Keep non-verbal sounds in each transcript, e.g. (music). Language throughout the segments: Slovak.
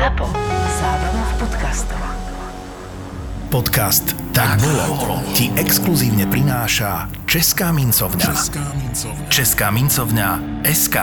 ZAPO. Zábrná v podcastov. Podcast Tak bolo ti exkluzívne prináša Česká mincovňa. Česká mincovňa. Česká mincovňa SK.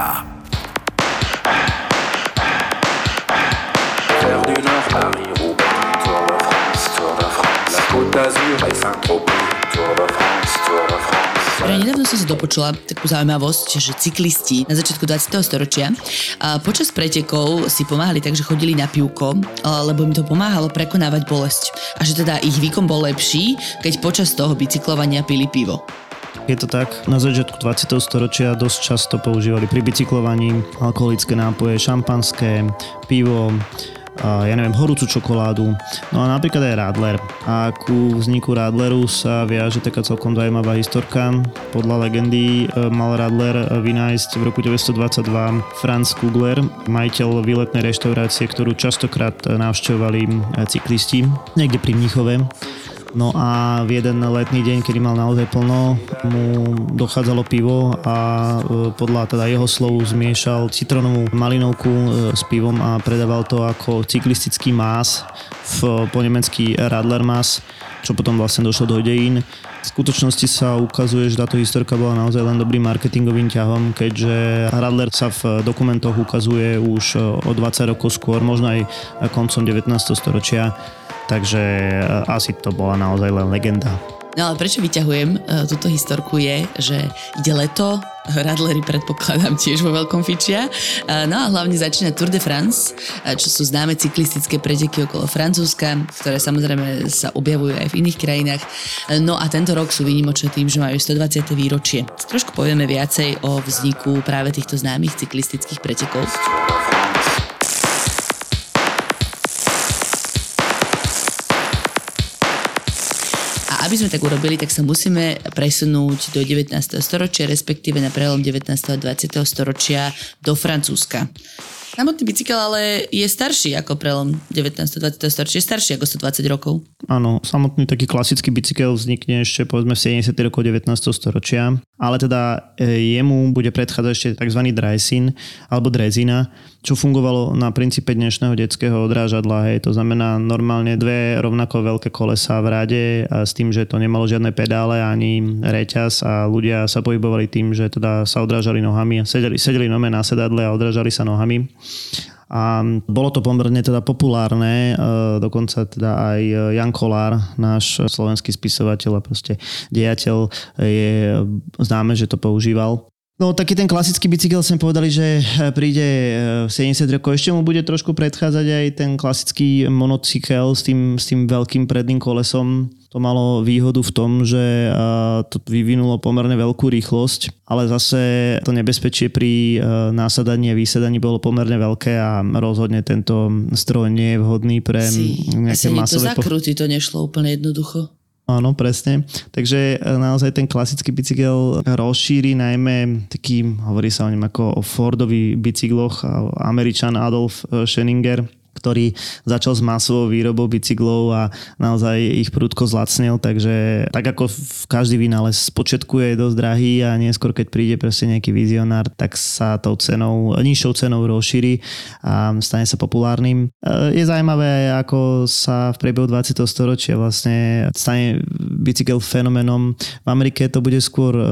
Paris, Roubaix, Tour de France, Tour de France. La Côte d'Azur et Saint-Tropez, Tour de France, Tour de France. Nedávno som si dopočula takú zaujímavosť, že cyklisti na začiatku 20. storočia a počas pretekov si pomáhali tak, že chodili na pivko, lebo im to pomáhalo prekonávať bolesť. A že teda ich výkon bol lepší, keď počas toho bicyklovania pili pivo. Je to tak, na začiatku 20. storočia dosť často používali pri bicyklovaní alkoholické nápoje, šampanské, pivo, ja neviem, horúcu čokoládu, no a napríklad aj Radler. A ku vzniku Radleru sa viaže taká celkom zaujímavá historka. Podľa legendy e, mal Radler vynájsť v roku 1922 Franz Kugler, majiteľ výletnej reštaurácie, ktorú častokrát navštevovali e, cyklisti, niekde pri Mnichove. No a v jeden letný deň, kedy mal naozaj plno, mu dochádzalo pivo a e, podľa teda jeho slov zmiešal citronovú malinovku e, s pivom a predával to ako cyklistický más, v, po nemecky Radler Mas, čo potom vlastne došlo do dejín. V skutočnosti sa ukazuje, že táto historka bola naozaj len dobrým marketingovým ťahom, keďže Radler sa v dokumentoch ukazuje už o 20 rokov skôr, možno aj koncom 19. storočia takže e, asi to bola naozaj len legenda. No ale prečo vyťahujem uh, túto historku je, že ide leto, radlery predpokladám tiež vo veľkom fičia. Uh, no a hlavne začína Tour de France, čo sú známe cyklistické preteky okolo Francúzska, ktoré samozrejme sa objavujú aj v iných krajinách. No a tento rok sú výnimočné tým, že majú 120. výročie. Trošku povieme viacej o vzniku práve týchto známych cyklistických pretekov. Aby sme tak urobili, tak sa musíme presunúť do 19. storočia, respektíve na prelom 19. a 20. storočia do Francúzska. Samotný bicykel ale je starší ako prelom 19. 20. storočia, je starší ako 120 rokov. Áno, samotný taký klasický bicykel vznikne ešte povedzme v 70. rokov 19. storočia, ale teda e, jemu bude predchádzať ešte tzv. drysin alebo drezina, čo fungovalo na princípe dnešného detského odrážadla. Hej. To znamená normálne dve rovnako veľké kolesa v rade a s tým, že to nemalo žiadne pedále ani reťaz a ľudia sa pohybovali tým, že teda sa odrážali nohami, sedeli, sedeli nome na sedadle a odrážali sa nohami. A bolo to pomerne teda populárne, e, dokonca teda aj Jan Kolár, náš slovenský spisovateľ a proste dejateľ je známe, že to používal. No taký ten klasický bicykel sme povedali, že príde v 70 rokov. Ešte mu bude trošku predchádzať aj ten klasický monocykel s tým, s tým veľkým predným kolesom. To malo výhodu v tom, že to vyvinulo pomerne veľkú rýchlosť, ale zase to nebezpečie pri násadaní a výsadaní bolo pomerne veľké a rozhodne tento stroj nie je vhodný pre si, nejaké asi masové... to zakrúti, to nešlo úplne jednoducho. Áno, presne. Takže e, naozaj ten klasický bicykel rozšíri najmä taký, hovorí sa o ňom ako o Fordových bicykloch, Američan Adolf e, Scheninger, ktorý začal s masovou výrobou bicyklov a naozaj ich prudko zlacnil, takže tak ako v každý vynález spočiatku je dosť drahý a neskôr keď príde proste nejaký vizionár, tak sa tou cenou, nižšou cenou rozšíri a stane sa populárnym. Je zaujímavé, ako sa v priebehu 20. storočia vlastne stane bicykel fenomenom. V Amerike to bude skôr e,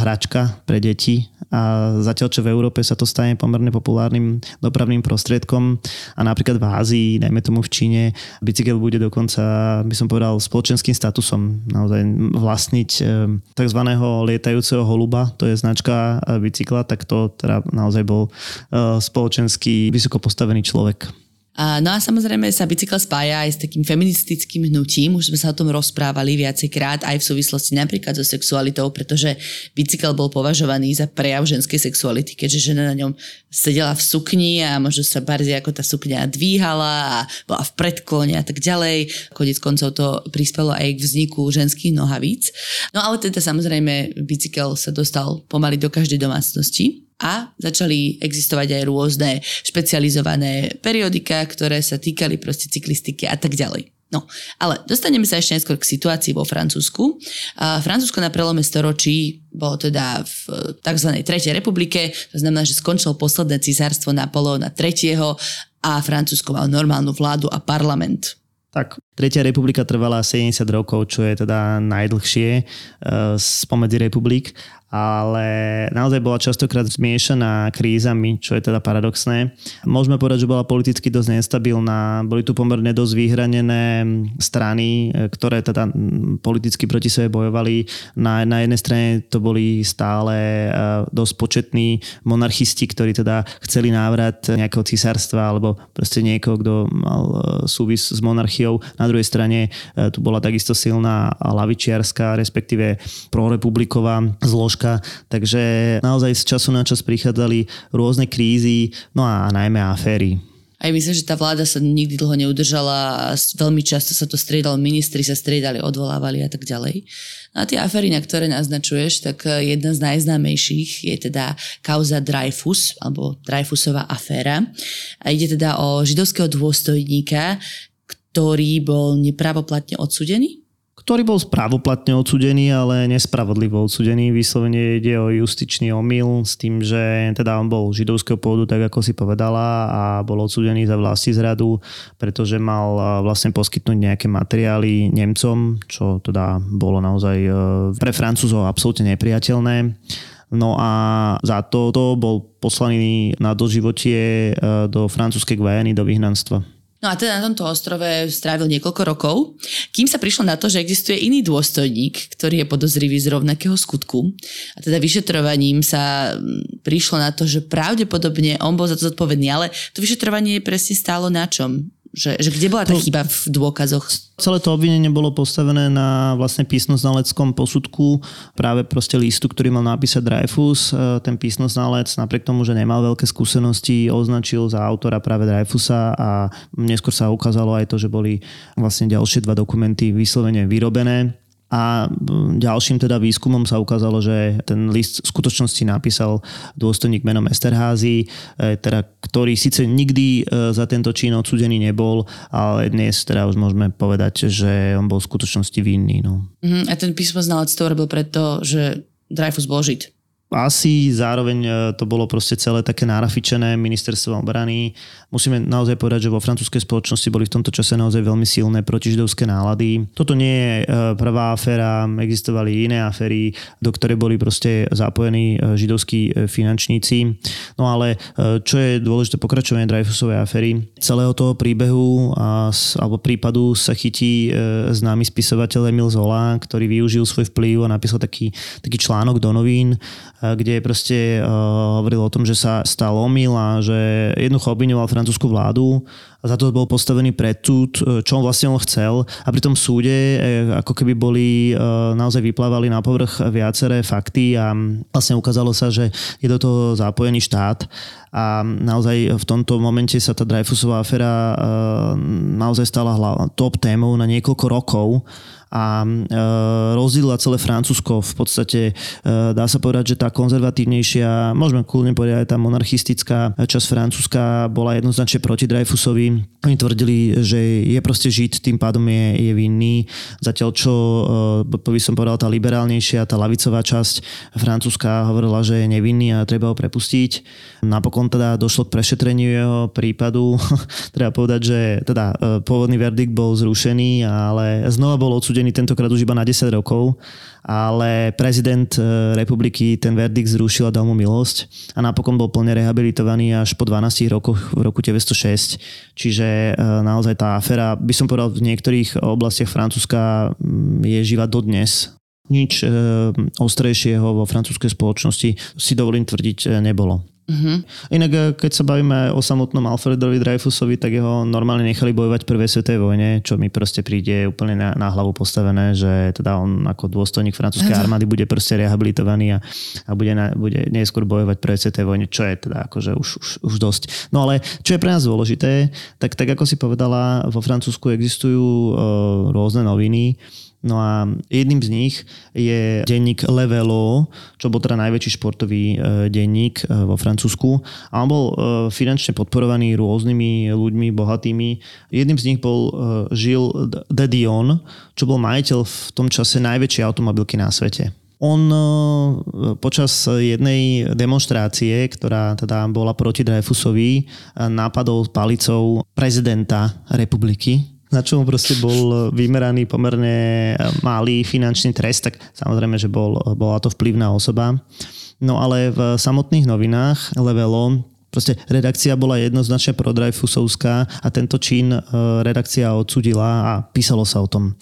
hračka pre deti a zatiaľ, čo v Európe sa to stane pomerne populárnym dopravným prostriedkom a napríklad v Ázii, najmä tomu v Číne, bicykel bude dokonca, by som povedal, spoločenským statusom naozaj vlastniť eh, tzv. lietajúceho holuba, to je značka eh, bicykla, tak to teda naozaj bol eh, spoločenský vysoko postavený človek. No a samozrejme sa bicykel spája aj s takým feministickým hnutím, už sme sa o tom rozprávali viacejkrát aj v súvislosti napríklad so sexualitou, pretože bicykel bol považovaný za prejav ženskej sexuality, keďže žena na ňom sedela v sukni a možno sa bardziej ako tá sukňa dvíhala a bola v predklone a tak ďalej. Konec koncov to prispelo aj k vzniku ženských nohavíc. No ale teda samozrejme bicykel sa dostal pomaly do každej domácnosti a začali existovať aj rôzne špecializované periodika, ktoré sa týkali proste cyklistiky a tak ďalej. No, ale dostaneme sa ešte neskôr k situácii vo Francúzsku. A Francúzsko na prelome storočí bolo teda v tzv. Tretej republike, to znamená, že skončilo posledné císarstvo Napoleona III a Francúzsko malo normálnu vládu a parlament. Tak, Tretia republika trvala 70 rokov, čo je teda najdlhšie uh, spomedzi republik, ale naozaj bola častokrát zmiešaná krízami, čo je teda paradoxné. Môžeme povedať, že bola politicky dosť nestabilná, boli tu pomerne dosť vyhranené strany, e, ktoré teda politicky proti sebe bojovali. Na, na jednej strane to boli stále uh, dosť početní monarchisti, ktorí teda chceli návrat nejakého cisárstva alebo proste niekoho, kto mal súvis s monarchiou. Na druhej strane e, tu bola takisto silná lavičiarská, respektíve prorepubliková zložka, takže naozaj z času na čas prichádzali rôzne krízy, no a najmä aféry. Aj myslím, že tá vláda sa nikdy dlho neudržala a veľmi často sa to striedalo, ministri sa striedali, odvolávali a tak ďalej. No a tie afery, na ktoré naznačuješ, tak e, jedna z najznámejších je teda kauza Dreyfus, alebo Dreyfusová aféra. A ide teda o židovského dôstojníka, ktorý bol nepravoplatne odsudený? Ktorý bol správoplatne odsudený, ale nespravodlivo odsudený. Vyslovene ide o justičný omyl s tým, že teda on bol židovského pôvodu, tak ako si povedala, a bol odsudený za vlasti zradu, pretože mal vlastne poskytnúť nejaké materiály Nemcom, čo teda bolo naozaj e, pre Francúzov absolútne nepriateľné. No a za to, to bol poslaný na doživotie e, do francúzskej Guajany, do vyhnanstva. No a teda na tomto ostrove strávil niekoľko rokov, kým sa prišlo na to, že existuje iný dôstojník, ktorý je podozrivý z rovnakého skutku. A teda vyšetrovaním sa mm, prišlo na to, že pravdepodobne on bol za to zodpovedný, ale to vyšetrovanie presne stálo na čom? Že, že kde bola tá to, chyba v dôkazoch? Celé to obvinenie bolo postavené na vlastne písnoznaleckom posudku práve proste listu, ktorý mal napísať Dreyfus. E, ten písnoznalec napriek tomu, že nemal veľké skúsenosti, označil za autora práve Dreyfusa a neskôr sa ukázalo aj to, že boli vlastne ďalšie dva dokumenty vyslovene vyrobené a ďalším teda výskumom sa ukázalo, že ten list v skutočnosti napísal dôstojník menom Esterházy, e, teda, ktorý síce nikdy e, za tento čin odsudený nebol, ale dnes teda už môžeme povedať, že on bol v skutočnosti vinný. No. Uh-huh. A ten písmo znalec to robil preto, že Dreyfus bol žid asi zároveň e, to bolo proste celé také nárafičené ministerstvo obrany. Musíme naozaj povedať, že vo francúzskej spoločnosti boli v tomto čase naozaj veľmi silné protižidovské nálady. Toto nie je e, prvá aféra, existovali iné aféry, do ktoré boli proste zapojení e, židovskí finančníci. No ale čo je dôležité pokračovanie Dreyfusovej aféry, celého toho príbehu a, alebo prípadu sa chytí známy spisovateľ Emil Zola, ktorý využil svoj vplyv a napísal taký, taký článok do novín, kde proste hovoril o tom, že sa stal omyl a že jednoducho obviňoval francúzsku vládu a za to bol postavený pred súd, čo on vlastne on chcel. A pri tom súde e, ako keby boli e, naozaj vyplávali na povrch viaceré fakty a vlastne ukázalo sa, že je do toho zapojený štát. A naozaj v tomto momente sa tá Dreyfusová aféra e, naozaj stala top témou na niekoľko rokov a e, rozdielila celé Francúzsko. V podstate e, dá sa povedať, že tá konzervatívnejšia, môžeme kľudne povedať aj tá monarchistická časť Francúzska bola jednoznačne proti Dreyfusovi. Oni tvrdili, že je proste žid, tým pádom je, je vinný. Zatiaľ čo e, by som povedal tá liberálnejšia, tá lavicová časť Francúzska hovorila, že je nevinný a treba ho prepustiť. Napokon teda došlo k prešetreniu jeho prípadu. (laughs) treba povedať, že teda pôvodný verdikt bol zrušený, ale znova bol odsudený odsúdený tentokrát už iba na 10 rokov, ale prezident e, republiky ten verdikt zrušil a dal mu milosť a napokon bol plne rehabilitovaný až po 12 rokoch v roku 1906. Čiže e, naozaj tá aféra, by som povedal, v niektorých oblastiach Francúzska je živa dodnes. Nič e, ostrejšieho vo francúzskej spoločnosti si dovolím tvrdiť nebolo. Uh-huh. Inak eh, keď sa bavíme o samotnom Alfredovi Dreyfusovi, tak jeho normálne nechali bojovať v prvej svetovej vojne, čo mi proste príde úplne na, na hlavu postavené, že teda on ako dôstojník francúzskej armády bude proste rehabilitovaný a, a bude, na, bude neskôr bojovať v prvej svetovej vojne, čo je teda akože už, už, už dosť. No ale čo je pre nás dôležité, tak, tak ako si povedala, vo Francúzsku existujú uh, rôzne noviny, No a jedným z nich je denník Levelo, čo bol teda najväčší športový e, denník e, vo Francúzsku. A on bol e, finančne podporovaný rôznymi ľuďmi bohatými. Jedným z nich bol Gilles de Dion, čo bol majiteľ v tom čase najväčšej automobilky na svete. On počas jednej demonstrácie, ktorá teda bola proti Dreyfusovi, napadol palicou prezidenta republiky, na čo mu proste bol vymeraný pomerne malý finančný trest, tak samozrejme, že bol, bola to vplyvná osoba. No ale v samotných novinách Levelo Proste redakcia bola jednoznačne prodreyfusovská a tento čin e, redakcia odsudila a písalo sa o tom.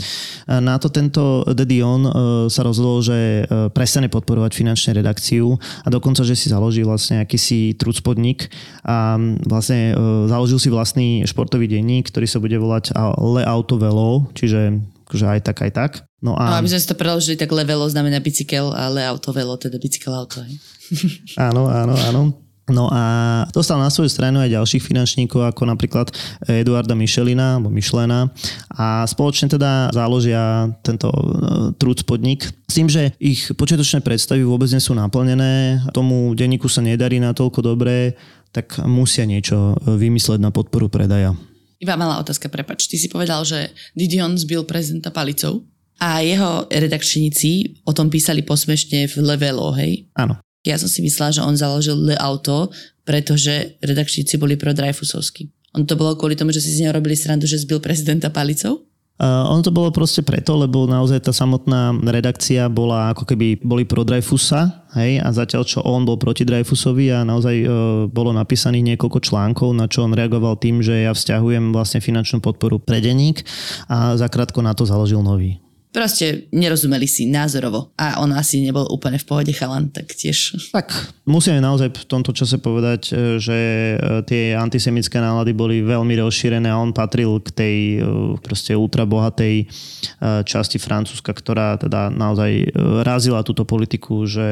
Na to tento The Dion e, sa rozhodol, že e, prestane podporovať finančne redakciu a dokonca, že si založí vlastne akýsi trucpodnik a vlastne založil si vlastný športový denník, ktorý sa bude volať Le Auto Velo, čiže akože aj tak, aj tak. No a... No, aby sme si to preložili, tak levelo znamená bicykel a le auto velo, teda bicykel auto. Hej. áno, áno, áno. No a dostal na svoju stranu aj ďalších finančníkov, ako napríklad Eduarda Michelina, alebo Michelena a spoločne teda založia tento uh, trúc podnik s tým, že ich počiatočné predstavy vôbec nie sú naplnené, tomu denníku sa nedarí natoľko dobre, tak musia niečo e, vymysleť na podporu predaja. Iba malá otázka, prepač. Ty si povedal, že Didion zbil prezidenta palicou a jeho redakčníci o tom písali posmešne v Levelo, hej? Áno. Ja som si myslela, že on založil Le Auto, pretože redakčníci boli pro Dreyfusovský. On to bolo kvôli tomu, že si z neho robili srandu, že zbil prezidenta palicou? Uh, ono to bolo proste preto, lebo naozaj tá samotná redakcia bola ako keby boli pro Dreyfusa, hej, a zatiaľ čo on bol proti Dreyfusovi a naozaj uh, bolo napísaných niekoľko článkov, na čo on reagoval tým, že ja vzťahujem vlastne finančnú podporu pre denník a zakrátko na to založil nový. Proste nerozumeli si názorovo a on asi nebol úplne v pohode chalan, tak tiež. Tak, musíme naozaj v tomto čase povedať, e, že e, tie antisemické nálady boli veľmi rozšírené a on patril k tej e, proste ultrabohatej časti Francúzska, ktorá teda naozaj razila túto politiku, že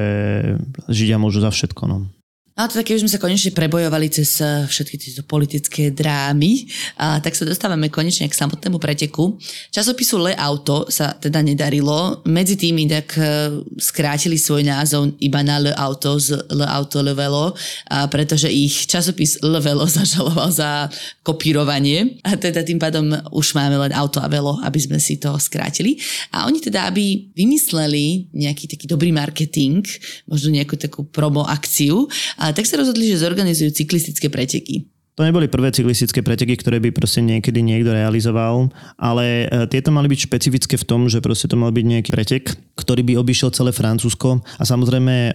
Židia môžu za všetko. No. No a teda keď už sme sa konečne prebojovali cez eh, všetky tieto politické drámy, a tak sa dostávame konečne k samotnému preteku. Časopisu Le Auto sa teda nedarilo. Medzi tými tak eh, skrátili svoj názov iba na Le Auto z Le Auto Le Velo, a pretože ich časopis Le Velo (laughs) zažaloval za kopírovanie. A teda tým pádom už máme len auto a velo, aby sme si to skrátili. A oni teda, aby vymysleli nejaký taký dobrý marketing, možno nejakú takú promo akciu, a tak sa rozhodli, že zorganizujú cyklistické preteky. To neboli prvé cyklistické preteky, ktoré by proste niekedy niekto realizoval, ale e, tieto mali byť špecifické v tom, že proste to mal byť nejaký pretek, ktorý by obišiel celé Francúzsko a samozrejme e,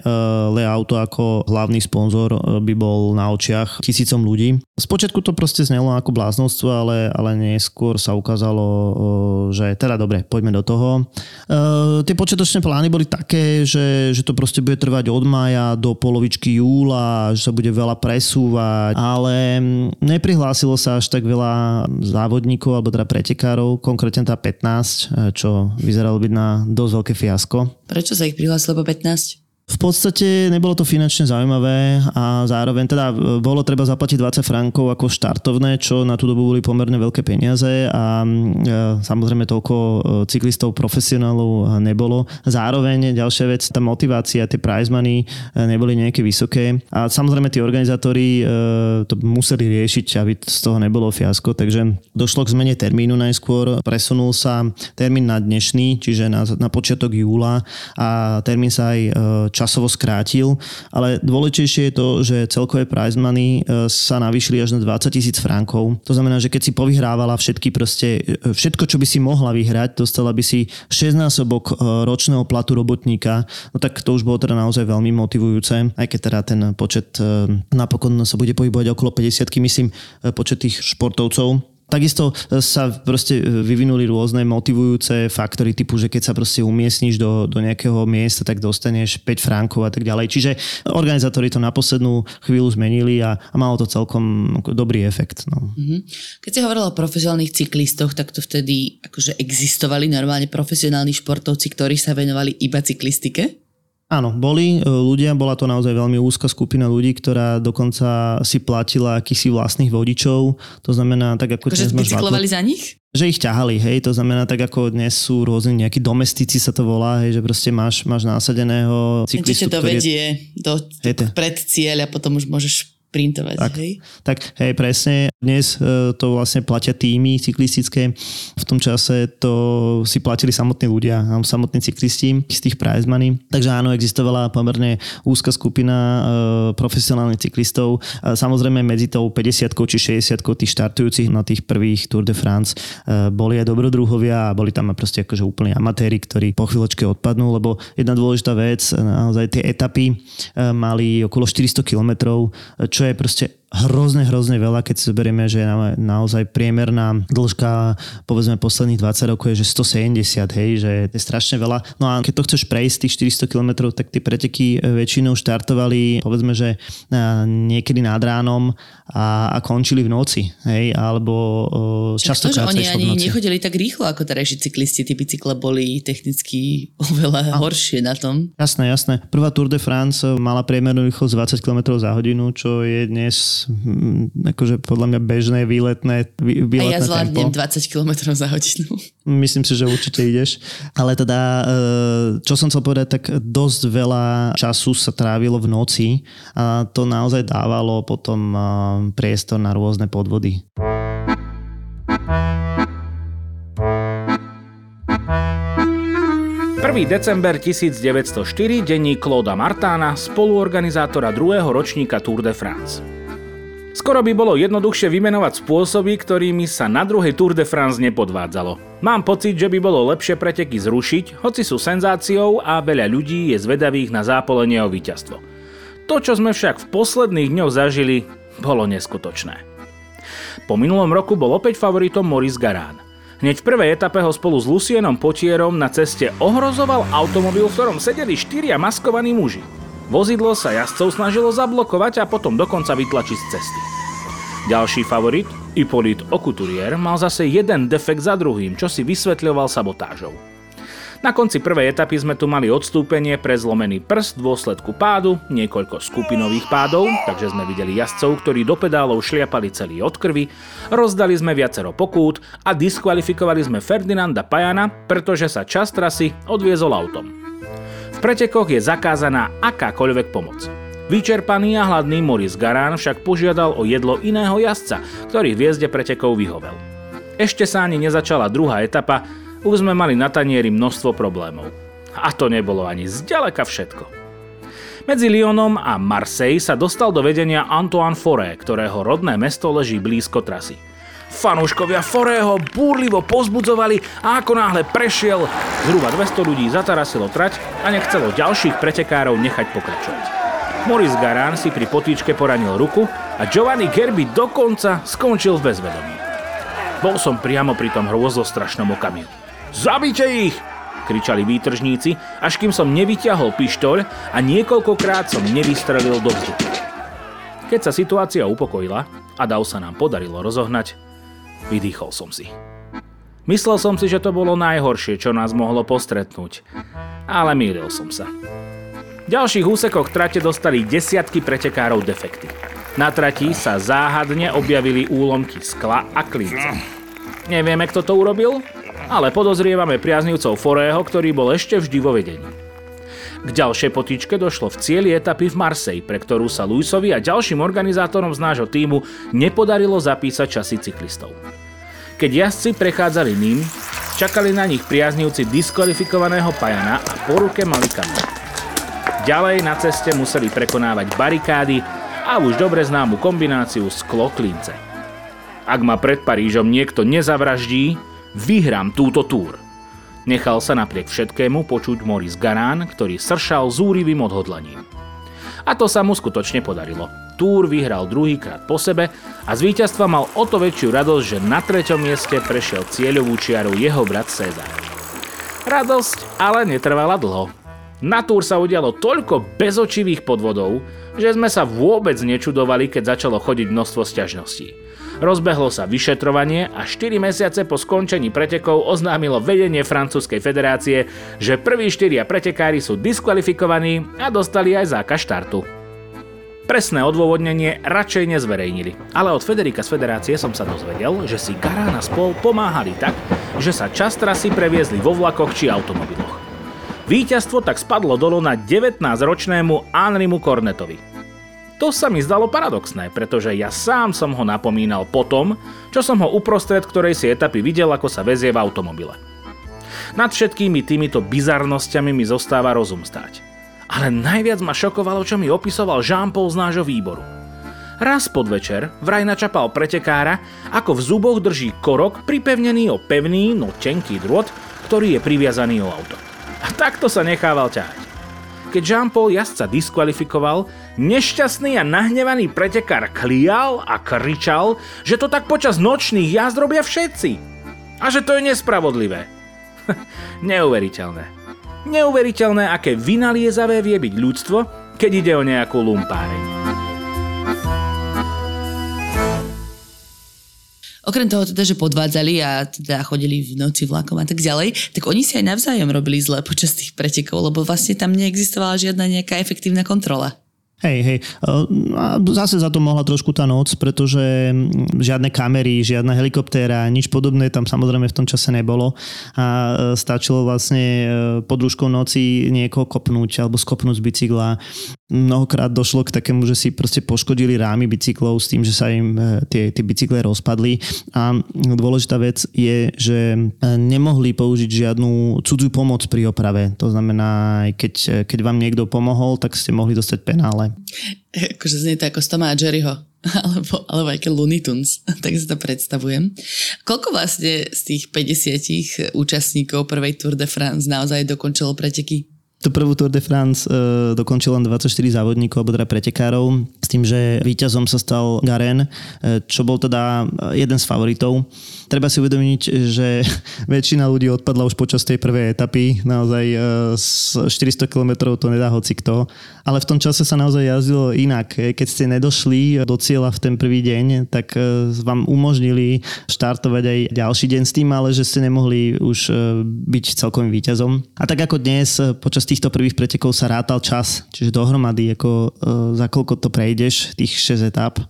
Le Auto ako hlavný sponzor e, by bol na očiach tisícom ľudí. Spočiatku to proste znelo ako bláznostvo, ale, ale neskôr sa ukázalo, že teda dobre, poďme do toho. Tie počiatočné plány boli také, že, že to proste bude trvať od mája do polovičky júla, že sa bude veľa presúvať, ale neprihlásilo sa až tak veľa závodníkov alebo teda pretekárov, konkrétne tá 15, čo vyzeralo byť na dosť veľké fiasko. Prečo sa ich prihlásilo po 15? V podstate nebolo to finančne zaujímavé a zároveň teda bolo treba zaplatiť 20 frankov ako štartovné, čo na tú dobu boli pomerne veľké peniaze a e, samozrejme toľko e, cyklistov profesionálov nebolo. Zároveň ďalšia vec, tá motivácia, tie prize money e, neboli nejaké vysoké a samozrejme tí organizátori to museli riešiť, aby z toho nebolo fiasko, takže došlo k zmene termínu najskôr, presunul sa termín na dnešný, čiže na, na počiatok júla a termín sa aj časovo skrátil, ale dôležitejšie je to, že celkové prize money e, sa navýšili až na 20 tisíc frankov. To znamená, že keď si povyhrávala všetky proste, e, všetko, čo by si mohla vyhrať, dostala by si 6 násobok e, ročného platu robotníka, no tak to už bolo teda naozaj veľmi motivujúce, aj keď teda ten počet napokon sa bude pohybovať okolo 50 myslím, počet tých športovcov Takisto e, sa proste e, vyvinuli rôzne motivujúce faktory typu, že keď sa proste umiestniš do, do nejakého miesta, tak dostaneš 5 frankov a tak ďalej. Čiže organizátori to na poslednú chvíľu zmenili a, a malo to celkom dobrý efekt. No. Mm-hmm. Keď si hovoril o profesionálnych cyklistoch, tak to vtedy akože existovali normálne profesionálni športovci, ktorí sa venovali iba cyklistike? Áno, boli e, ľudia, bola to naozaj veľmi úzka skupina ľudí, ktorá dokonca si platila akýsi vlastných vodičov. To znamená, tak ako... Akože bicyklovali za nich? Že ich ťahali, hej, to znamená tak ako dnes sú rôzne nejakí domestici sa to volá, hej, že proste máš, máš násadeného cyklistu, ktorý... dovedie do, pred cieľ a potom už môžeš printovať, Tak, hej? tak hej, presne. Dnes e, to vlastne platia týmy cyklistické. V tom čase to si platili samotní ľudia, samotní cyklisti z tých prize money. Takže áno, existovala pomerne úzka skupina e, profesionálnych cyklistov. Samozrejme medzi tou 50 či 60 tých štartujúcich na tých prvých Tour de France e, boli aj dobrodruhovia a boli tam proste akože úplne amatéri, ktorí po chvíľočke odpadnú, lebo jedna dôležitá vec, naozaj tie etapy mali okolo 400 kilometrov, čo je proste hrozne, hrozne veľa, keď si zoberieme, že na, naozaj priemerná dĺžka povedzme posledných 20 rokov je, že 170, hej, že to je strašne veľa. No a keď to chceš prejsť tých 400 km, tak tie preteky e, väčšinou štartovali povedzme, že e, niekedy nad ránom a, a končili v noci, hej, alebo často to, že oni ani nechodili tak rýchlo ako terajší cyklisti, tí bicykle boli technicky (laughs) oveľa a. horšie na tom. Jasné, jasné. Prvá Tour de France mala priemernú rýchlosť 20 km za hodinu, čo je dnes akože podľa mňa bežné výletné, výletné A ja zvládnem tempo. 20 km za hodinu. (laughs) Myslím si, že určite ideš. Ale teda, eh, čo som chcel povedať, tak dosť veľa času sa trávilo v noci a to naozaj dávalo potom eh, priestor na rôzne podvody. 1. december 1904 denní Clauda Martána, spoluorganizátora druhého ročníka Tour de France. Skoro by bolo jednoduchšie vymenovať spôsoby, ktorými sa na druhej Tour de France nepodvádzalo. Mám pocit, že by bolo lepšie preteky zrušiť, hoci sú senzáciou a veľa ľudí je zvedavých na zápolenie o víťazstvo. To, čo sme však v posledných dňoch zažili, bolo neskutočné. Po minulom roku bol opäť favoritom Maurice Garán. Hneď v prvej etape ho spolu s Lucienom Potierom na ceste ohrozoval automobil, v ktorom sedeli štyria maskovaní muži. Vozidlo sa jazdcov snažilo zablokovať a potom dokonca vytlačiť z cesty. Ďalší favorit, Hippolyte Okuturier, mal zase jeden defekt za druhým, čo si vysvetľoval sabotážou. Na konci prvej etapy sme tu mali odstúpenie pre zlomený prst v dôsledku pádu, niekoľko skupinových pádov, takže sme videli jazdcov, ktorí do pedálov šliapali celý od krvi, rozdali sme viacero pokút a diskvalifikovali sme Ferdinanda Pajana, pretože sa čas trasy odviezol autom. Pretekoch je zakázaná akákoľvek pomoc. Vyčerpaný a hladný Maurice Garán však požiadal o jedlo iného jazdca, ktorý v jezde pretekov vyhovel. Ešte sa ani nezačala druhá etapa, už sme mali na tanieri množstvo problémov. A to nebolo ani zďaleka všetko. Medzi Lyonom a Marseille sa dostal do vedenia Antoine Foré, ktorého rodné mesto leží blízko trasy. Fanúškovia Forého búrlivo pozbudzovali a ako náhle prešiel, zhruba 200 ľudí zatarasilo trať a nechcelo ďalších pretekárov nechať pokračovať. Maurice Garán si pri potýčke poranil ruku a Giovanni Gerby dokonca skončil v bezvedomí. Bol som priamo pri tom hrôzostrašnom okamihu. Zabite ich! kričali výtržníci, až kým som nevyťahol pištoľ a niekoľkokrát som nevystrelil do vzduchu. Keď sa situácia upokojila a dav sa nám podarilo rozohnať, vydýchol som si. Myslel som si, že to bolo najhoršie, čo nás mohlo postretnúť, ale mýlil som sa. V ďalších úsekoch trate dostali desiatky pretekárov defekty. Na trati sa záhadne objavili úlomky skla a klinca. Nevieme, kto to urobil, ale podozrievame priaznivcov Forého, ktorý bol ešte vždy vo vedení. K ďalšej potičke došlo v cieli etapy v Marseille, pre ktorú sa Luisovi a ďalším organizátorom z nášho týmu nepodarilo zapísať časy cyklistov. Keď jazdci prechádzali ním, čakali na nich priaznivci diskvalifikovaného Pajana a po ruke mali kamer. Ďalej na ceste museli prekonávať barikády a už dobre známu kombináciu sklo-klince. Ak ma pred Parížom niekto nezavraždí, vyhrám túto túr. Nechal sa napriek všetkému počuť Maurice Garán, ktorý sršal zúrivým odhodlaním. A to sa mu skutočne podarilo. Túr vyhral druhýkrát po sebe a z víťazstva mal o to väčšiu radosť, že na treťom mieste prešiel cieľovú čiaru jeho brat Cezar. Radosť ale netrvala dlho. Na túr sa udialo toľko bezočivých podvodov, že sme sa vôbec nečudovali, keď začalo chodiť množstvo sťažností. Rozbehlo sa vyšetrovanie a 4 mesiace po skončení pretekov oznámilo vedenie francúzskej federácie, že prví štyria pretekári sú diskvalifikovaní a dostali aj zákaz štartu. Presné odôvodnenie radšej nezverejnili, ale od Federika z federácie som sa dozvedel, že si Garana spol pomáhali tak, že sa čas trasy previezli vo vlakoch či automobiloch. Výťazstvo tak spadlo dolo na 19-ročnému Anrimu Kornetovi. To sa mi zdalo paradoxné, pretože ja sám som ho napomínal po tom, čo som ho uprostred ktorej si etapy videl, ako sa vezie v automobile. Nad všetkými týmito bizarnosťami mi zostáva rozum stáť. Ale najviac ma šokovalo, čo mi opisoval Jean-Paul z nášho výboru. Raz podvečer vraj načapal pretekára, ako v zuboch drží korok pripevnený o pevný, no tenký drôt, ktorý je priviazaný o auto. A takto sa nechával ťahať. Keď Jean-Paul jazdca diskvalifikoval, nešťastný a nahnevaný pretekár klial a kričal, že to tak počas nočných jazd robia všetci. A že to je nespravodlivé. (laughs) Neuveriteľné. Neuveriteľné, aké vynaliezavé vie byť ľudstvo, keď ide o nejakú lumpáreň. Okrem toho teda, že podvádzali a teda chodili v noci vlakom a tak ďalej, tak oni si aj navzájom robili zle počas tých pretekov, lebo vlastne tam neexistovala žiadna nejaká efektívna kontrola. Hej, hej. A zase za to mohla trošku tá noc, pretože žiadne kamery, žiadna helikoptéra, nič podobné tam samozrejme v tom čase nebolo a e, stačilo vlastne e, pod rúškou noci niekoho kopnúť alebo skopnúť z bicykla. Mnohokrát došlo k takému, že si proste poškodili rámy bicyklov s tým, že sa im e, tie, tie bicykle rozpadli a dôležitá vec je, že nemohli použiť žiadnu cudzú pomoc pri oprave. To znamená, keď, keď vám niekto pomohol, tak ste mohli dostať penále (laughs) Akože znie to ako z Toma a Jerryho. (laughs) Alebo, alebo aj Looney Tunes, (laughs) tak si to predstavujem. Koľko vlastne z tých 50 účastníkov prvej Tour de France naozaj dokončilo preteky? Tú prvú Tour de France uh, dokončil len 24 závodníkov, alebo teda pretekárov, s tým, že víťazom sa stal Garen, uh, čo bol teda jeden z favoritov. Treba si uvedomiť, že (laughs) väčšina ľudí odpadla už počas tej prvej etapy. Naozaj z 400 km to nedá hoci kto. Ale v tom čase sa naozaj jazdilo inak. Keď ste nedošli do cieľa v ten prvý deň, tak e, vám umožnili štartovať aj ďalší deň s tým, ale že ste nemohli už e, byť celkovým víťazom. A tak ako dnes, e, počas týchto prvých pretekov sa rátal čas, čiže dohromady, ako za koľko to prejdeš, tých 6 etap.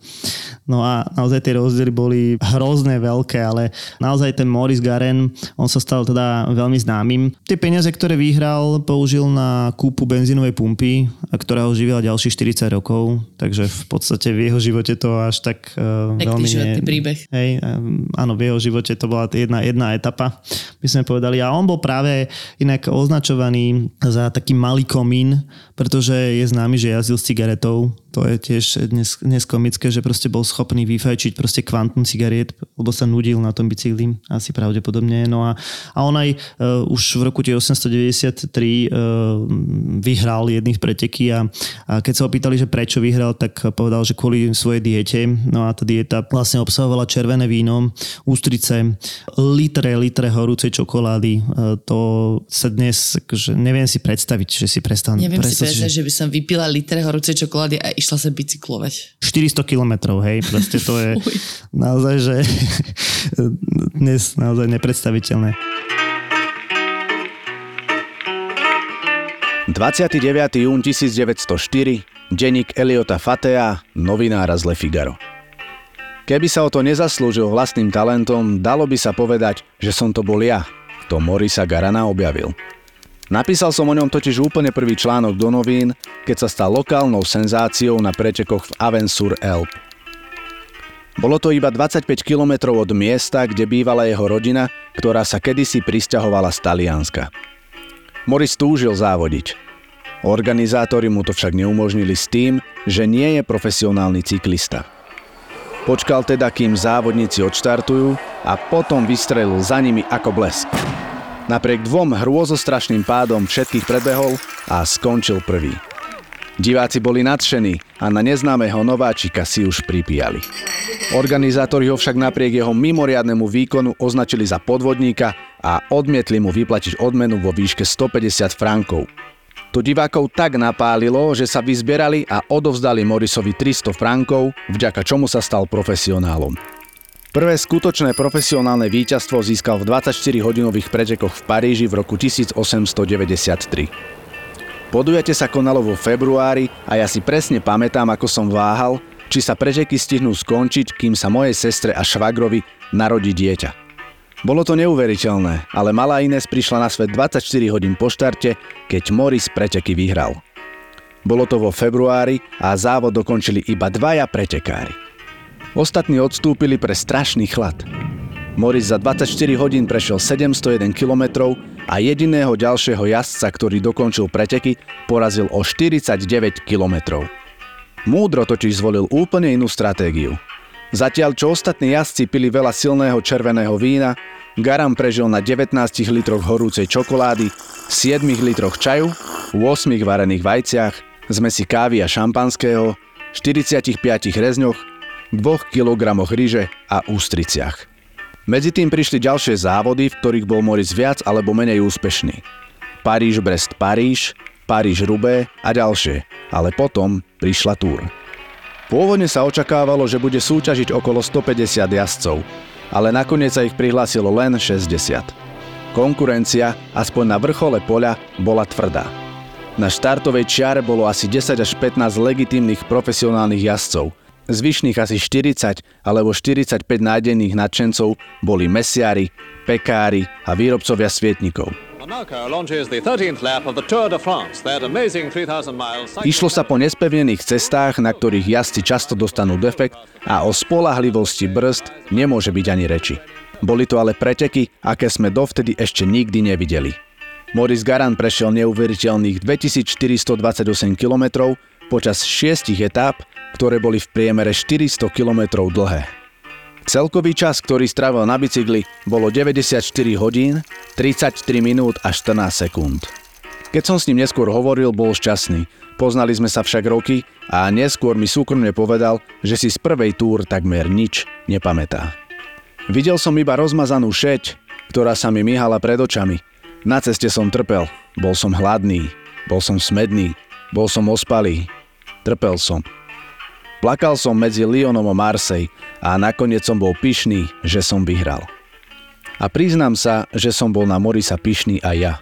No a naozaj tie rozdiely boli hrozné veľké, ale naozaj ten Maurice Garen, on sa stal teda veľmi známym. Tie peniaze, ktoré vyhral, použil na kúpu benzínovej pumpy, ktorá ho živila ďalších 40 rokov, takže v podstate v jeho živote to až tak uh, veľmi... Nie... príbeh. Hej, um, áno, v jeho živote to bola jedna, jedna etapa, by sme povedali. A on bol práve inak označovaný za taký malý komín, pretože je známy, že jazdil s cigaretou. To je tiež dnes, dnes komické, že proste bol schopný vyfajčiť proste kvantum cigariet, lebo sa nudil na tom bicykli, asi pravdepodobne. No a, a on aj uh, už v roku 1893 uh, vyhral jedných preteky a, a keď sa ho pýtali, že prečo vyhral, tak povedal, že kvôli svojej diete. No a tá dieta vlastne obsahovala červené víno, ústrice, litre, litre horúcej čokolády. Uh, to sa dnes, akože neviem si predstaviť, že si prestan. Neviem predstaviť, si predstaviť, že... že by som vypila litre horúcej čokolády a išla sa bicyklovať. 400 kilometrov, hej, proste to je (laughs) naozaj, že (laughs) dnes naozaj nepredstaviteľné. 29. jún 1904, denník Eliota Fatea, novinára z Le Figaro. Keby sa o to nezaslúžil vlastným talentom, dalo by sa povedať, že som to bol ja, kto Morisa Garana objavil. Napísal som o ňom totiž úplne prvý článok do novín, keď sa stal lokálnou senzáciou na pretekoch v Avensur Elb. Bolo to iba 25 kilometrov od miesta, kde bývala jeho rodina, ktorá sa kedysi pristahovala z Talianska. Morris túžil závodiť. Organizátori mu to však neumožnili s tým, že nie je profesionálny cyklista. Počkal teda, kým závodníci odštartujú a potom vystrelil za nimi ako blesk. Napriek dvom hrôzostrašným pádom všetkých predbehol a skončil prvý. Diváci boli nadšení a na neznámeho nováčika si už pripíjali. Organizátori ho však napriek jeho mimoriadnemu výkonu označili za podvodníka a odmietli mu vyplatiť odmenu vo výške 150 frankov. To divákov tak napálilo, že sa vyzbierali a odovzdali Morisovi 300 frankov, vďaka čomu sa stal profesionálom. Prvé skutočné profesionálne víťazstvo získal v 24-hodinových pretekoch v Paríži v roku 1893. Podujate sa konalo vo februári a ja si presne pamätám, ako som váhal, či sa prežeky stihnú skončiť, kým sa mojej sestre a švagrovi narodí dieťa. Bolo to neuveriteľné, ale malá Ines prišla na svet 24 hodín po štarte, keď Morris preteky vyhral. Bolo to vo februári a závod dokončili iba dvaja pretekári. Ostatní odstúpili pre strašný chlad. Morris za 24 hodín prešiel 701 km a jediného ďalšieho jazdca, ktorý dokončil preteky, porazil o 49 km. Múdro totiž zvolil úplne inú stratégiu. Zatiaľ, čo ostatní jazdci pili veľa silného červeného vína, Garam prežil na 19 litroch horúcej čokolády, 7 litroch čaju, 8 varených vajciach, zmesi kávy a šampanského, 45 rezňoch, 2 kg ryže a ústriciach. Medzi tým prišli ďalšie závody, v ktorých bol Moritz viac alebo menej úspešný. Paríž-Brest-Paríž, Paríž-Rubé a ďalšie, ale potom prišla túr. Pôvodne sa očakávalo, že bude súťažiť okolo 150 jazdcov, ale nakoniec sa ich prihlásilo len 60. Konkurencia, aspoň na vrchole poľa, bola tvrdá. Na štartovej čiare bolo asi 10 až 15 legitímnych profesionálnych jazdcov. Zvyšných asi 40 alebo 45 nájdených nadšencov boli mesiari, pekári a výrobcovia svietnikov. Išlo sa po nespevnených cestách, na ktorých jazdci často dostanú defekt a o spolahlivosti brzd nemôže byť ani reči. Boli to ale preteky, aké sme dovtedy ešte nikdy nevideli. Maurice Garan prešiel neuveriteľných 2428 km počas šiestich etáp, ktoré boli v priemere 400 km dlhé. Celkový čas, ktorý strávil na bicykli, bolo 94 hodín, 33 minút a 14 sekúnd. Keď som s ním neskôr hovoril, bol šťastný. Poznali sme sa však roky a neskôr mi súkromne povedal, že si z prvej túr takmer nič nepamätá. Videl som iba rozmazanú šeť, ktorá sa mi myhala pred očami – na ceste som trpel, bol som hladný, bol som smedný, bol som ospalý, trpel som. Plakal som medzi Lyonom a Marsej a nakoniec som bol pyšný, že som vyhral. A priznám sa, že som bol na Morisa pyšný aj ja.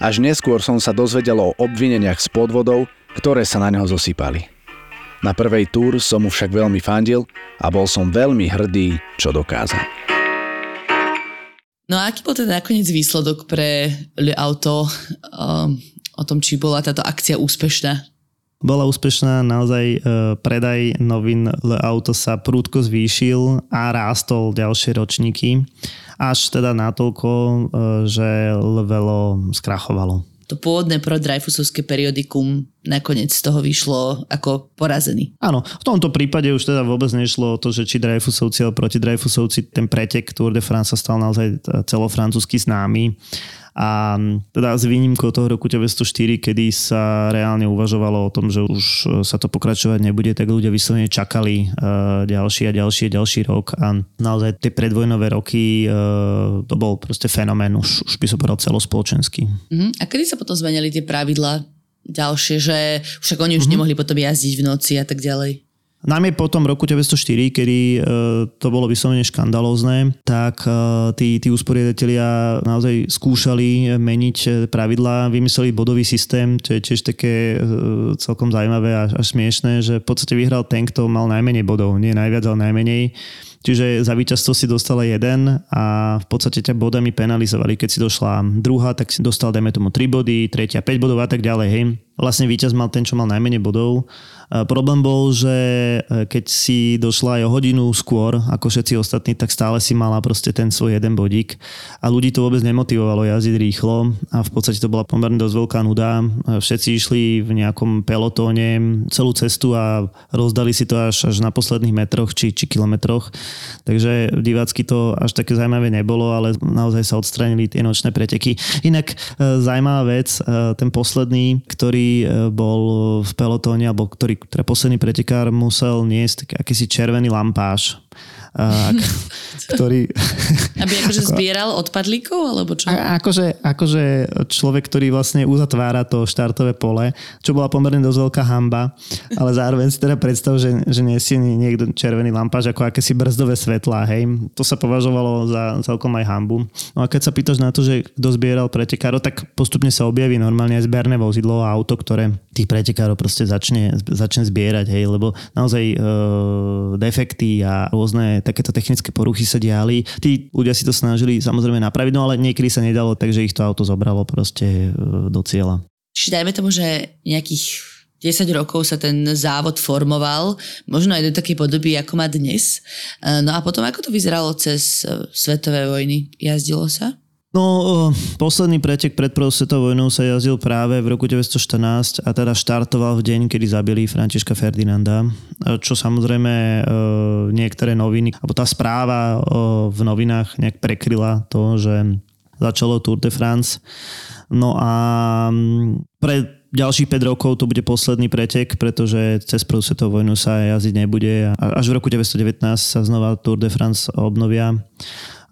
Až neskôr som sa dozvedel o obvineniach z podvodov, ktoré sa na neho zosypali. Na prvej túr som mu však veľmi fandil a bol som veľmi hrdý, čo dokázal. No a aký bol teda nakoniec výsledok pre Le Auto um, o tom, či bola táto akcia úspešná? Bola úspešná, naozaj e, predaj novín Le Auto sa prúdko zvýšil a rástol ďalšie ročníky, až teda natoľko, e, že Levelo skrachovalo to pôvodné pro Dreyfusovské periodikum nakoniec z toho vyšlo ako porazený. Áno, v tomto prípade už teda vôbec nešlo o to, že či Dreyfusovci alebo proti Dreyfusovci ten pretek Tour de France sa stal naozaj celofrancúzsky známy a teda s výnimkou toho roku 1904, kedy sa reálne uvažovalo o tom, že už sa to pokračovať nebude, tak ľudia vyslovene čakali uh, ďalší a ďalší a ďalší rok a naozaj tie predvojnové roky uh, to bol proste fenomén, už, už by som povedal celospoločenský. Uh-huh. A kedy sa potom zmenili tie pravidla ďalšie, že však oni už uh-huh. nemohli potom jazdiť v noci a tak ďalej? Najmä po tom roku 1904, kedy e, to bolo vyslovene škandalózne, tak e, tí, tí usporiadatelia naozaj skúšali meniť pravidlá, vymysleli bodový systém, čo je tiež také e, celkom zaujímavé a až smiešné, že v podstate vyhral ten, kto mal najmenej bodov, nie najviac, ale najmenej. Čiže za víťazstvo si dostala jeden a v podstate ťa bodami penalizovali. Keď si došla druhá, tak si dostal, dajme tomu 3 body, tretia 5 bodov a tak ďalej. Hej. Vlastne víťaz mal ten, čo mal najmenej bodov Problém bol, že e, keď si došla aj o hodinu skôr ako všetci ostatní, tak stále si mala proste ten svoj jeden bodík a ľudí to vôbec nemotivovalo jazdiť rýchlo a v podstate to bola pomerne dosť veľká nuda. Všetci išli v nejakom pelotóne celú cestu a rozdali si to až, až na posledných metroch či, či kilometroch. Takže divácky to až také zaujímavé nebolo, ale naozaj sa odstranili tie nočné preteky. Inak e, zaujímavá vec, e, ten posledný, ktorý bol v pelotóne, alebo ktorý teda posledný pretekár musel niesť akýsi červený lampáž a, ktorý... (laughs) Aby akože zbieral odpadlíkov, alebo čo? A, akože, akože človek, ktorý vlastne uzatvára to štartové pole, čo bola pomerne dosť veľká hamba, ale zároveň si teda predstav, že, že nesie niekto červený lampáž ako akési brzdové svetlá, hej. To sa považovalo za celkom aj hambu. No a keď sa pýtaš na to, že kto zbieral pretekárov, tak postupne sa objaví normálne aj zberné vozidlo a auto, ktoré tých pretekárov proste začne, začne zbierať, hej, lebo naozaj e, defekty a rôzne takéto technické poruchy sa diali. Tí ľudia si to snažili samozrejme napraviť, no ale niekedy sa nedalo, takže ich to auto zobralo proste e, do cieľa. Čiže dajme tomu, že nejakých 10 rokov sa ten závod formoval, možno aj do takej podoby, ako má dnes. E, No a potom, ako to vyzeralo cez e, svetové vojny? Jazdilo sa? No, eh, posledný pretek pred prvou svetovou vojnou sa jazdil práve v roku 1914 a teda štartoval v deň, kedy zabili Františka Ferdinanda, eh, čo samozrejme eh, niektoré noviny, alebo tá správa v novinách nejak prekryla to, že začalo Tour de France. No a mm, pre ďalších 5 rokov to bude posledný pretek, pretože cez prvú svetovú vojnu sa jazdiť nebude. Až v roku 1919 sa znova Tour de France obnovia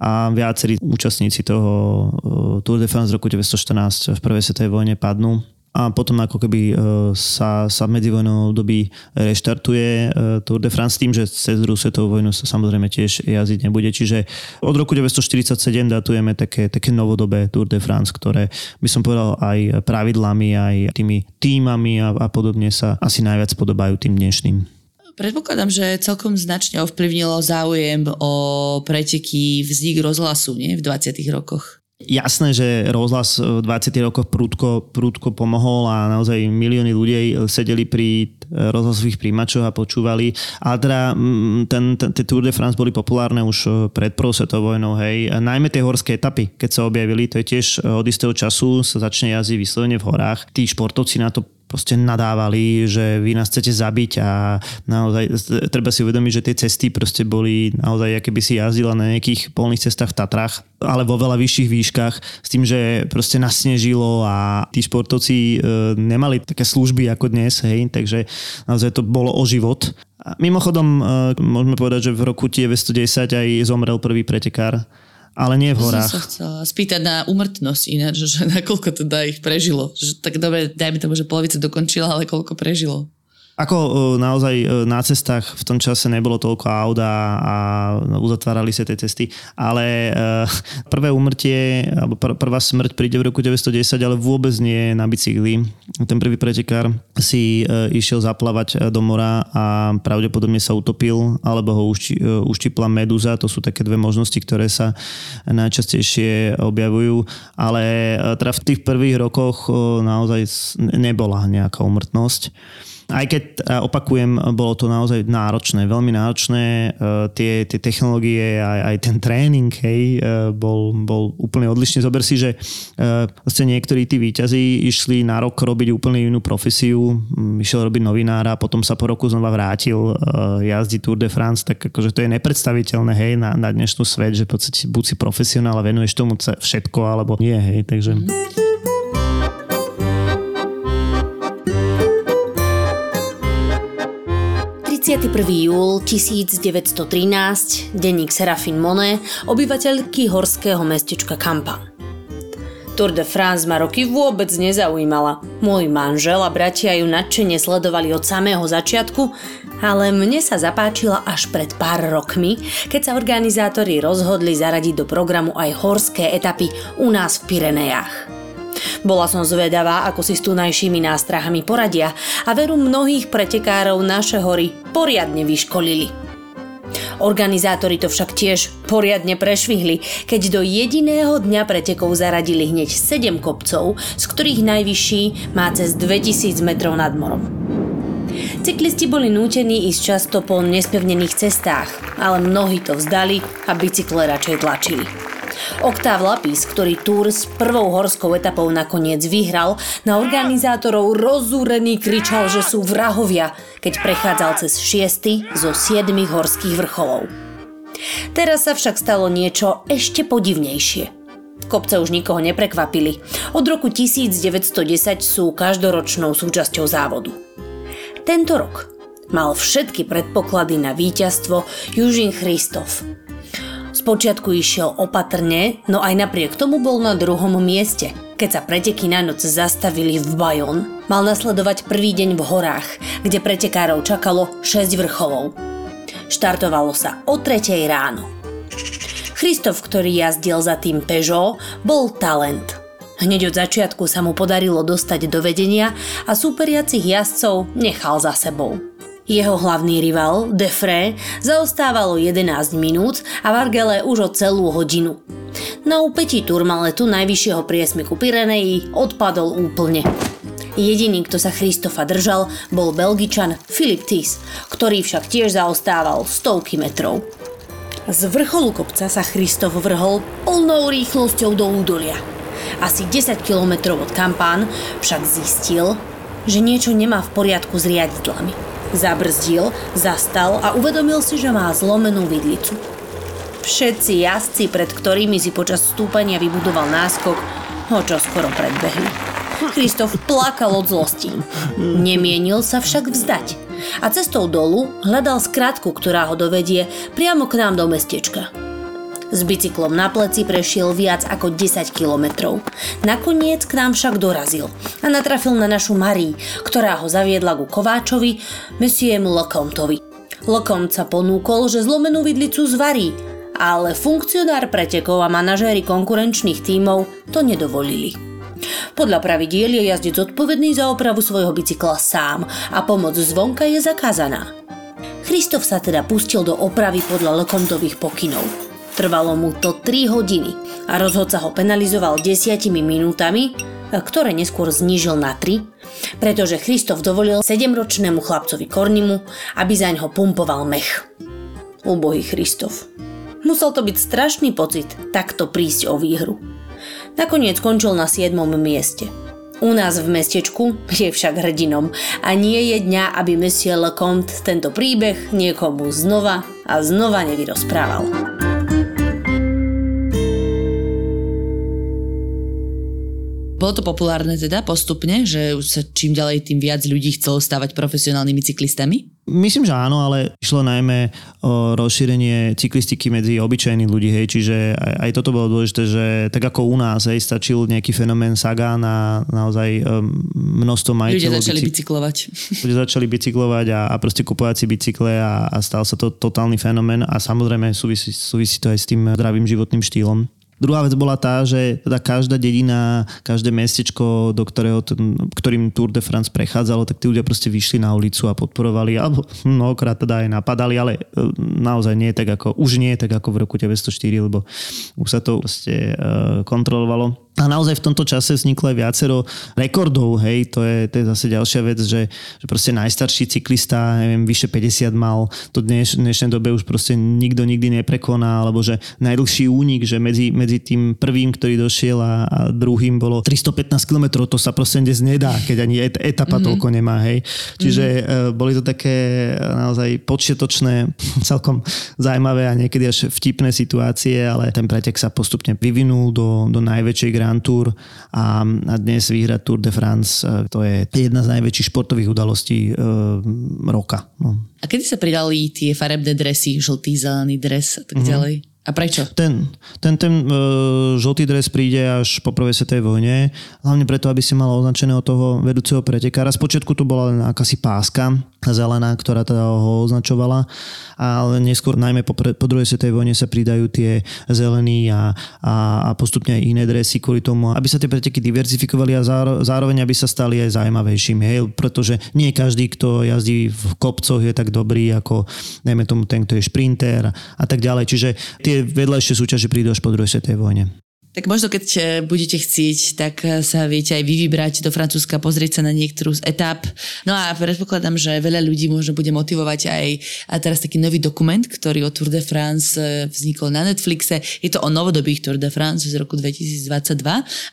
a viacerí účastníci toho eh, Tour de France roku 1914 v prvej svetovej vojne padnú a potom ako keby eh, sa, sa v medzivojnovom období reštartuje eh, Tour de France tým, že cez druhú svetovú vojnu sa samozrejme tiež jazdiť nebude. Čiže od roku 1947 datujeme také, také novodobé Tour de France, ktoré by som povedal aj pravidlami, aj tými týmami a, a podobne sa asi najviac podobajú tým dnešným. Predpokladám, že celkom značne ovplyvnilo záujem o preteky vznik rozhlasu nie? v 20. rokoch. Jasné, že rozhlas v 20. rokoch prúdko, prúdko pomohol a naozaj milióny ľudí sedeli pri rozhlasových príjimačoch a počúvali. A teda mm, ten, ten, tie Tour de France boli populárne už pred prvou svetovou vojnou, hej. A najmä tie horské etapy, keď sa objavili, to je tiež od istého času sa začne jazdiť vyslovene v horách. Tí športovci na to proste nadávali, že vy nás chcete zabiť a naozaj treba si uvedomiť, že tie cesty proste boli naozaj, aké by si jazdila na nejakých polných cestách v Tatrách, ale vo veľa vyšších výškach s tým, že proste nasnežilo a tí športovci e, nemali také služby ako dnes, hej, takže naozaj to bolo o život. A mimochodom, e, môžeme povedať, že v roku 1910 aj zomrel prvý pretekár ale nie v horách. Som sa chcela spýtať na umrtnosť ináč, že nakoľko teda ich prežilo. Že, tak dobre, dajme tomu, že polovica dokončila, ale koľko prežilo. Ako e, naozaj e, na cestách v tom čase nebolo toľko auta a uzatvárali sa tie cesty, ale e, prvé umrtie, alebo prvá smrť príde v roku 910, ale vôbec nie na bicykli. Ten prvý pretekár si išiel zaplavať do mora a pravdepodobne sa utopil, alebo ho uštipla medúza. To sú také dve možnosti, ktoré sa najčastejšie objavujú, ale teda v tých prvých rokoch naozaj nebola nejaká umrtnosť aj keď opakujem, bolo to naozaj náročné, veľmi náročné. E, tie, tie technológie, aj, aj ten tréning, hej, e, bol, bol úplne odlišný. Zober si, že e, vlastne niektorí tí výťazí išli na rok robiť úplne inú profesiu, išiel robiť novinára, potom sa po roku znova vrátil jazdiť Tour de France, tak akože to je nepredstaviteľné, hej, na, na dnešnú svet, že v podstate buď si profesionál a venuješ tomu všetko, alebo nie, hej, takže... Mm. 21. júl 1913, denník Serafin Monet, obyvateľky horského mestečka Kampa. Tour de France ma roky vôbec nezaujímala. Môj manžel a bratia ju nadšene sledovali od samého začiatku, ale mne sa zapáčila až pred pár rokmi, keď sa organizátori rozhodli zaradiť do programu aj horské etapy u nás v Pirenejách. Bola som zvedavá, ako si s tunajšími nástrahami poradia a veru mnohých pretekárov naše hory poriadne vyškolili. Organizátori to však tiež poriadne prešvihli, keď do jediného dňa pretekov zaradili hneď 7 kopcov, z ktorých najvyšší má cez 2000 metrov nad morom. Cyklisti boli nútení ísť často po nespevnených cestách, ale mnohí to vzdali a bicykle radšej tlačili. Oktáv Lapis, ktorý Tour s prvou horskou etapou nakoniec vyhral, na organizátorov rozúrený kričal, že sú vrahovia, keď prechádzal cez šiesty zo siedmých horských vrcholov. Teraz sa však stalo niečo ešte podivnejšie. Kopce už nikoho neprekvapili. Od roku 1910 sú každoročnou súčasťou závodu. Tento rok mal všetky predpoklady na víťazstvo Južin Christov. Spočiatku išiel opatrne, no aj napriek tomu bol na druhom mieste. Keď sa preteky na noc zastavili v Bajon, mal nasledovať prvý deň v horách, kde pretekárov čakalo 6 vrcholov. Štartovalo sa o 3 ráno. Christof, ktorý jazdil za tým Peugeot, bol talent. Hneď od začiatku sa mu podarilo dostať do vedenia a súperiacich jazdcov nechal za sebou. Jeho hlavný rival, Defre, zaostávalo 11 minút a Vargele už o celú hodinu. Na úpetí Turmaletu najvyššieho priesmiku Pireneji odpadol úplne. Jediný, kto sa Christofa držal, bol belgičan Philip Tis, ktorý však tiež zaostával stovky metrov. Z vrcholu kopca sa Christof vrhol plnou rýchlosťou do údolia. Asi 10 kilometrov od kampán však zistil, že niečo nemá v poriadku s riadidlami. Zabrzdil, zastal a uvedomil si, že má zlomenú vidlicu. Všetci jazdci, pred ktorými si počas stúpania vybudoval náskok, ho čo skoro predbehli. Kristof plakal od zlosti. Nemienil sa však vzdať. A cestou dolu hľadal skratku, ktorá ho dovedie priamo k nám do mestečka. S bicyklom na pleci prešiel viac ako 10 kilometrov. Nakoniec k nám však dorazil a natrafil na našu Marí, ktorá ho zaviedla ku Kováčovi, mesiemu Lokomtovi. Lokomt sa ponúkol, že zlomenú vidlicu zvarí, ale funkcionár pretekov a manažéri konkurenčných tímov to nedovolili. Podľa pravidiel je jazdec zodpovedný za opravu svojho bicykla sám a pomoc zvonka je zakázaná. Christof sa teda pustil do opravy podľa Lekontových pokynov. Trvalo mu to 3 hodiny a rozhodca ho penalizoval 10 minútami, ktoré neskôr znížil na 3, pretože Christof dovolil 7-ročnému chlapcovi Kornimu, aby zaň ho pumpoval mech. Ubohý Christof. Musel to byť strašný pocit takto prísť o výhru. Nakoniec skončil na 7. mieste. U nás v mestečku je však hrdinom a nie je dňa, aby Monsieur Lecomte tento príbeh niekomu znova a znova nevyrozprával. Bolo to populárne teda postupne, že už sa čím ďalej tým viac ľudí chcelo stávať profesionálnymi cyklistami? Myslím, že áno, ale išlo najmä o rozšírenie cyklistiky medzi obyčajných ľudí, hej, čiže aj, aj toto bolo dôležité, že tak ako u nás, hej, stačil nejaký fenomén Saga na naozaj um, množstvo majiteľov. Ľudia začali bicyk- bicyklovať. (laughs) Ľudia začali bicyklovať a, a proste kupovať si bicykle a, a stal sa to totálny fenomén a samozrejme súvisí, súvisí to aj s tým zdravým životným štýlom. Druhá vec bola tá, že teda každá dedina, každé mestečko, do ktorého, ten, ktorým Tour de France prechádzalo, tak tí ľudia proste vyšli na ulicu a podporovali, alebo mnohokrát teda aj napadali, ale e, naozaj nie tak ako, už nie tak ako v roku 1904, lebo už sa to proste uh, kontrolovalo. A naozaj v tomto čase vzniklo aj viacero rekordov, hej, to je, to je zase ďalšia vec, že, že proste najstarší cyklista, neviem, vyše 50 mal, to dneš, v dnešnej dobe už proste nikto nikdy neprekoná, alebo že najdlhší únik, že medzi, medzi tým prvým, ktorý došiel a, a druhým bolo 315 km, to sa proste dnes nedá, keď ani et, etapa mm-hmm. toľko nemá, hej. Čiže mm-hmm. boli to také naozaj počiatočné, (laughs) celkom zaujímavé a niekedy až vtipné situácie, ale ten pretek sa postupne vyvinul do, do najväčšej Grand Tour a, a dnes vyhrať Tour de France, e, to je jedna z najväčších športových udalostí e, roka. No. A kedy sa pridali tie farebné dresy, žltý, zelený dres a tak mm-hmm. ďalej? A prečo? Ten, ten, ten uh, žltý dres príde až po prvej svetovej vojne, hlavne preto, aby si mal označeného toho vedúceho pretekára. Z počiatku to bola len akási páska zelená, ktorá teda ho označovala, ale neskôr najmä po, po druhej svetovej vojne sa pridajú tie zelení a, a, a postupne aj iné dresy kvôli tomu, aby sa tie preteky diverzifikovali a záro, zároveň aby sa stali aj zaujímavejšími, hej? pretože nie každý, kto jazdí v kopcoch je tak dobrý ako najmä tomu ten, kto je šprinter a tak ďalej. Čiže tie vedľajšie súťaže prídu až po druhej svetovej vojne. Tak možno keď budete chcieť, tak eh, sa viete aj vy vybrať do Francúzska, pozrieť sa na niektorú z etap. No a predpokladám, že veľa ľudí možno bude motivovať aj a teraz taký nový dokument, ktorý o Tour de France eh, vznikol na Netflixe. Je to o novodobých Tour de France z roku 2022,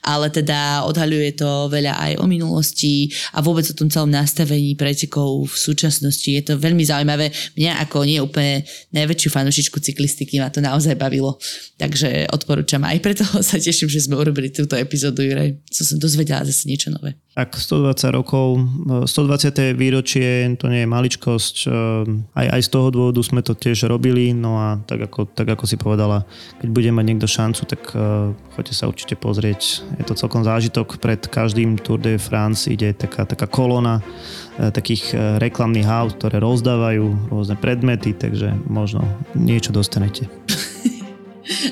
ale teda odhaľuje to veľa aj o minulosti a vôbec o tom celom nastavení pretekov v súčasnosti. Je to veľmi zaujímavé. Mňa ako nie úplne najväčšiu fanúšičku cyklistiky ma to naozaj bavilo. Takže odporúčam aj preto sa teším, že sme urobili túto epizódu, Juraj. Som sa dozvedela zase niečo nové. Tak 120 rokov, 120. výročie, to nie je maličkosť. Eh, aj, aj z toho dôvodu sme to tiež robili, no a tak ako, tak ako si povedala, keď bude mať niekto šancu, tak uh, choďte sa určite pozrieť. Je to celkom zážitok. Pred každým Tour de France ide taká, taká kolona uh, takých reklamných aut, ktoré rozdávajú rôzne predmety, takže možno niečo dostanete. (laughs)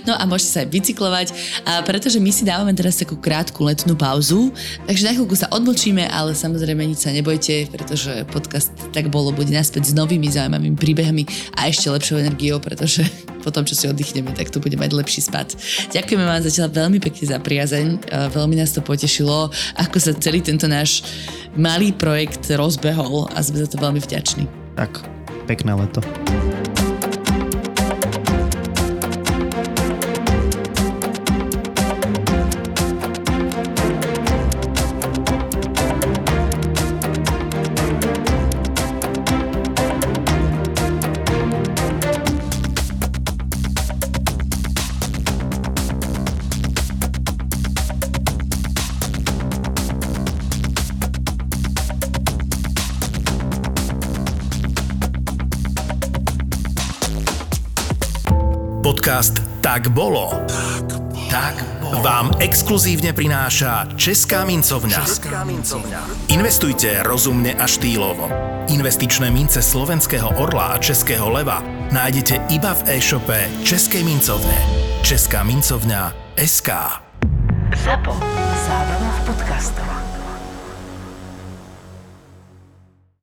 No a môžete sa aj bicyklovať, a pretože my si dávame teraz takú krátku letnú pauzu, takže na chvíľku sa odmlčíme, ale samozrejme nič sa nebojte, pretože podcast tak bolo bude naspäť s novými zaujímavými príbehmi a ešte lepšou energiou, pretože (laughs) potom, čo si oddychneme, tak to bude mať lepší spad. Ďakujeme vám zatiaľ veľmi pekne za priazeň, veľmi nás to potešilo, ako sa celý tento náš malý projekt rozbehol a sme za to veľmi vďační. Tak, pekné leto. Tak bolo. Tak vám exkluzívne prináša Česká mincovňa. Investujte rozumne a štýlovo. Investičné mince slovenského orla a českého leva nájdete iba v e-shope Českej mincovne. Česká mincovňa SK. ZAPO. Zábrná v podcastovách.